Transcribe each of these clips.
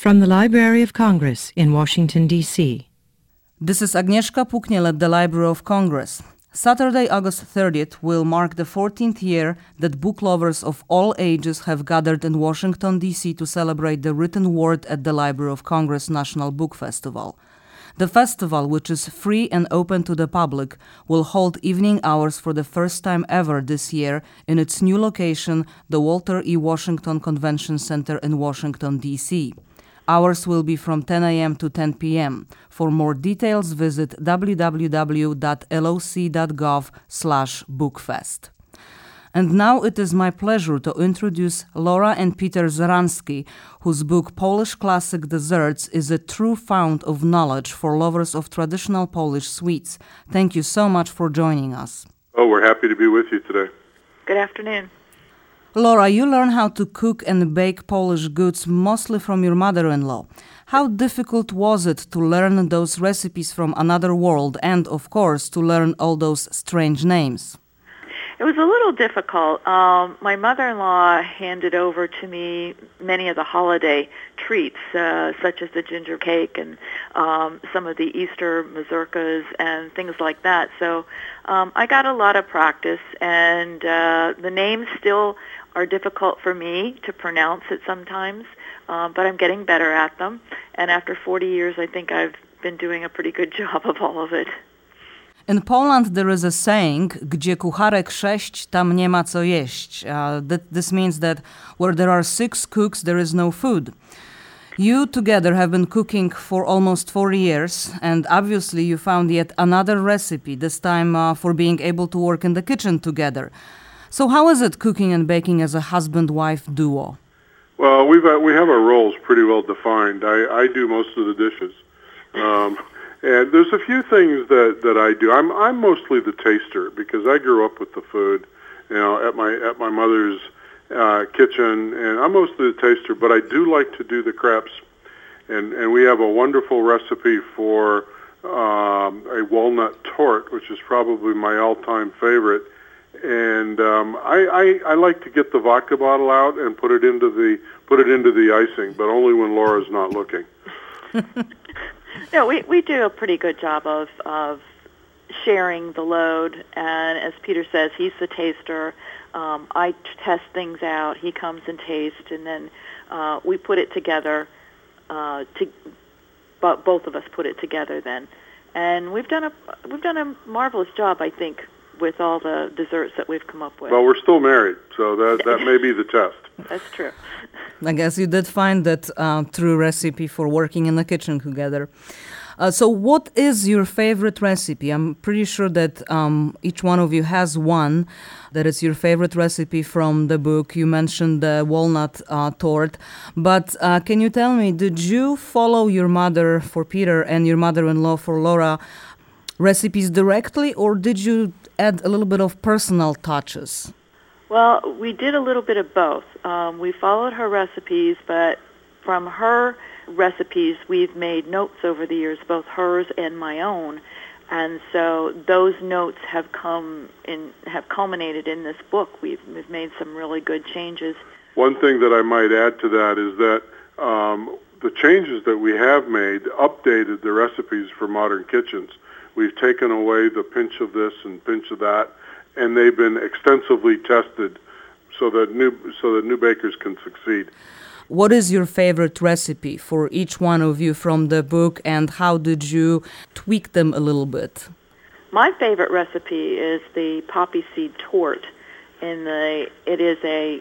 From the Library of Congress in Washington, D.C. This is Agnieszka Pukniel at the Library of Congress. Saturday, August 30th will mark the 14th year that book lovers of all ages have gathered in Washington, D.C. to celebrate the written word at the Library of Congress National Book Festival. The festival, which is free and open to the public, will hold evening hours for the first time ever this year in its new location, the Walter E. Washington Convention Center in Washington, D.C. Hours will be from 10 a.m. to 10 p.m. For more details, visit www.loc.gov/bookfest. And now it is my pleasure to introduce Laura and Peter Zeranski, whose book Polish Classic Desserts is a true fount of knowledge for lovers of traditional Polish sweets. Thank you so much for joining us. Oh, we're happy to be with you today. Good afternoon. Laura, you learn how to cook and bake Polish goods mostly from your mother in law. How difficult was it to learn those recipes from another world and, of course, to learn all those strange names? It was a little difficult. Um, my mother-in-law handed over to me many of the holiday treats, uh, such as the ginger cake and um, some of the Easter mazurkas and things like that. So um, I got a lot of practice, and uh, the names still are difficult for me to pronounce it sometimes, um, but I'm getting better at them. And after 40 years, I think I've been doing a pretty good job of all of it. In Poland, there is a saying, gdzie kucharek sześć, tam nie ma co jeść. Uh, th this means that where there are six cooks, there is no food. You together have been cooking for almost four years, and obviously you found yet another recipe, this time uh, for being able to work in the kitchen together. So, how is it cooking and baking as a husband wife duo? Well, we've, uh, we have our roles pretty well defined. I, I do most of the dishes. Um, and there's a few things that that I do. I'm I'm mostly the taster because I grew up with the food, you know, at my at my mother's uh, kitchen, and I'm mostly the taster. But I do like to do the crepes, and and we have a wonderful recipe for um, a walnut torte, which is probably my all-time favorite. And um, I, I I like to get the vodka bottle out and put it into the put it into the icing, but only when Laura's not looking. No, we we do a pretty good job of of sharing the load, and as Peter says, he's the taster. Um, I test things out. He comes and tastes, and then uh, we put it together. Uh, to, but both of us put it together then, and we've done a we've done a marvelous job, I think, with all the desserts that we've come up with. Well, we're still married, so that that may be the test. That's true. I guess you did find that uh, true recipe for working in the kitchen together. Uh, so, what is your favorite recipe? I'm pretty sure that um, each one of you has one that is your favorite recipe from the book. You mentioned the walnut uh, torte, but uh, can you tell me, did you follow your mother for Peter and your mother in law for Laura recipes directly, or did you add a little bit of personal touches? Well, we did a little bit of both. Um, we followed her recipes, but from her recipes, we've made notes over the years, both hers and my own. And so those notes have come in, have culminated in this book. We've, we've made some really good changes. One thing that I might add to that is that um, the changes that we have made updated the recipes for modern kitchens. We've taken away the pinch of this and pinch of that, and they've been extensively tested so that new so that new bakers can succeed. What is your favorite recipe for each one of you from the book, and how did you tweak them a little bit? My favorite recipe is the poppy seed torte. and the it is a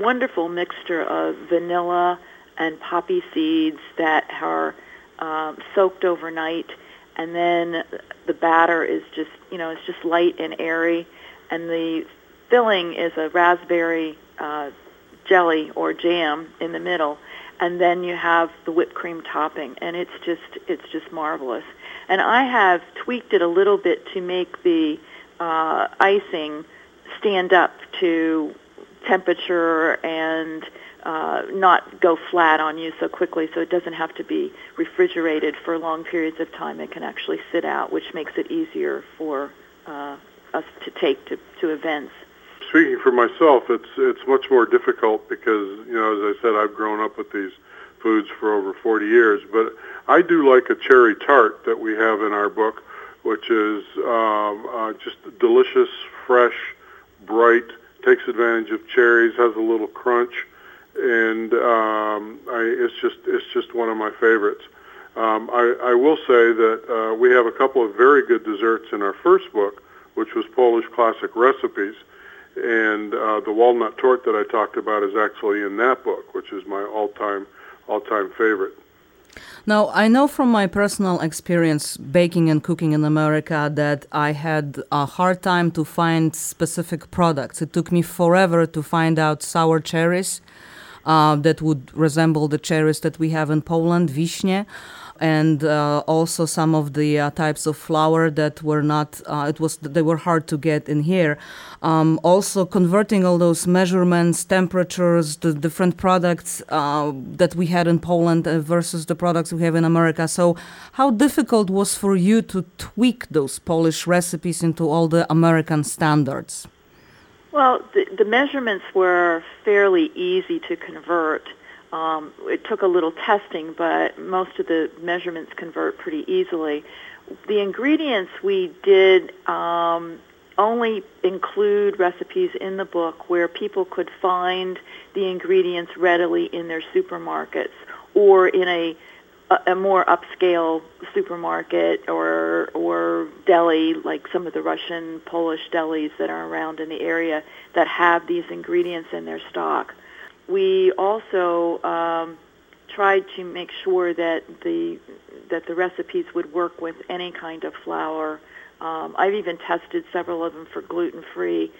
wonderful mixture of vanilla and poppy seeds that are um, soaked overnight, and then the batter is just you know it's just light and airy, and the filling is a raspberry uh, jelly or jam in the middle, and then you have the whipped cream topping, and it's just it's just marvelous. And I have tweaked it a little bit to make the uh, icing stand up to temperature and uh, not go flat on you so quickly, so it doesn't have to be refrigerated for long periods of time. It can actually sit out, which makes it easier for uh, us to take to, to events speaking for myself, it's it's much more difficult because you know, as I said, I've grown up with these foods for over 40 years. But I do like a cherry tart that we have in our book, which is um, uh, just delicious, fresh, bright, takes advantage of cherries, has a little crunch, and um, I, it's just it's just one of my favorites. Um, I, I will say that uh, we have a couple of very good desserts in our first book, which was Polish classic recipes, and uh, the walnut torte that I talked about is actually in that book, which is my all-time all-time favorite. Now, I know from my personal experience baking and cooking in America that I had a hard time to find specific products. It took me forever to find out sour cherries uh, that would resemble the cherries that we have in Poland, wiśnie and uh, also some of the uh, types of flour that were not uh, it was they were hard to get in here. Um, also converting all those measurements temperatures the different products uh, that we had in Poland uh, versus the products we have in America. So how difficult was for you to tweak those Polish recipes into all the American standards well the, the measurements were fairly easy to convert um, it took a little testing, but most of the measurements convert pretty easily. The ingredients we did um, only include recipes in the book where people could find the ingredients readily in their supermarkets or in a a more upscale supermarket or or deli like some of the Russian Polish delis that are around in the area that have these ingredients in their stock we also um, tried to make sure that the that the recipes would work with any kind of flour. Um, I've even tested several of them for gluten free,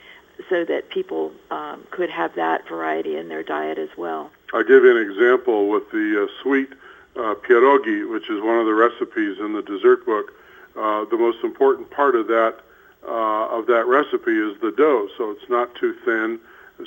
so that people um, could have that variety in their diet as well. I'll give you an example with the uh, sweet uh, pierogi, which is one of the recipes in the dessert book. Uh, the most important part of that uh, of that recipe is the dough, so it's not too thin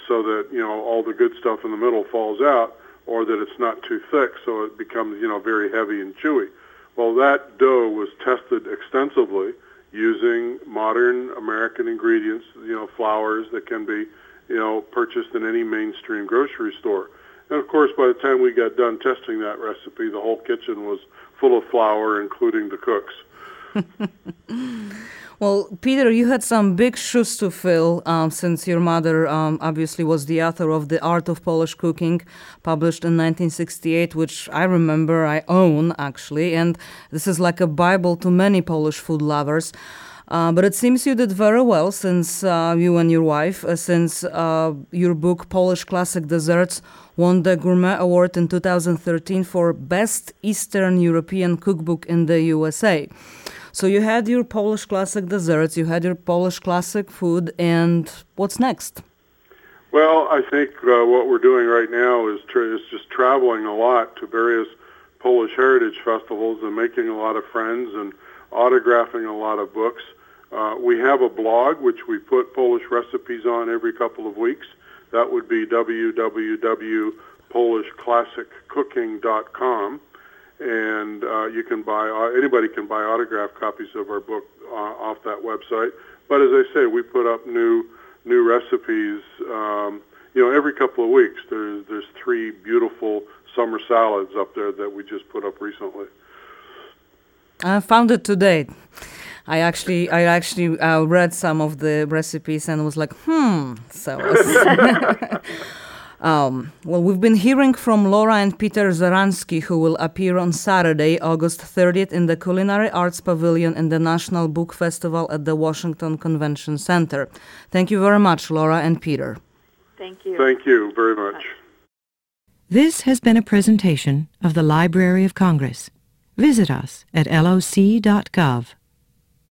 so that you know all the good stuff in the middle falls out, or that it's not too thick, so it becomes you know very heavy and chewy. Well, that dough was tested extensively using modern American ingredients, you know, flours that can be you know purchased in any mainstream grocery store. And of course, by the time we got done testing that recipe, the whole kitchen was full of flour, including the cooks. Well, Peter, you had some big shoes to fill um, since your mother um, obviously was the author of The Art of Polish Cooking, published in 1968, which I remember I own actually. And this is like a Bible to many Polish food lovers. Uh, but it seems you did very well since uh, you and your wife, uh, since uh, your book Polish Classic Desserts won the Gourmand Award in 2013 for Best Eastern European Cookbook in the USA. So you had your Polish classic desserts, you had your Polish classic food, and what's next? Well, I think uh, what we're doing right now is, tra- is just traveling a lot to various Polish heritage festivals and making a lot of friends and autographing a lot of books. Uh, we have a blog which we put Polish recipes on every couple of weeks. That would be www.polishclassiccooking.com and uh, you can buy uh, anybody can buy autographed copies of our book uh, off that website. But as I say, we put up new new recipes. Um, you know, every couple of weeks. There's there's three beautiful summer salads up there that we just put up recently. I found it today. I actually I actually uh, read some of the recipes and was like, hmm. So. Um, well, we've been hearing from Laura and Peter Zeranski, who will appear on Saturday, August 30th, in the Culinary Arts Pavilion in the National Book Festival at the Washington Convention Center. Thank you very much, Laura and Peter. Thank you. Thank you very much. This has been a presentation of the Library of Congress. Visit us at loc.gov.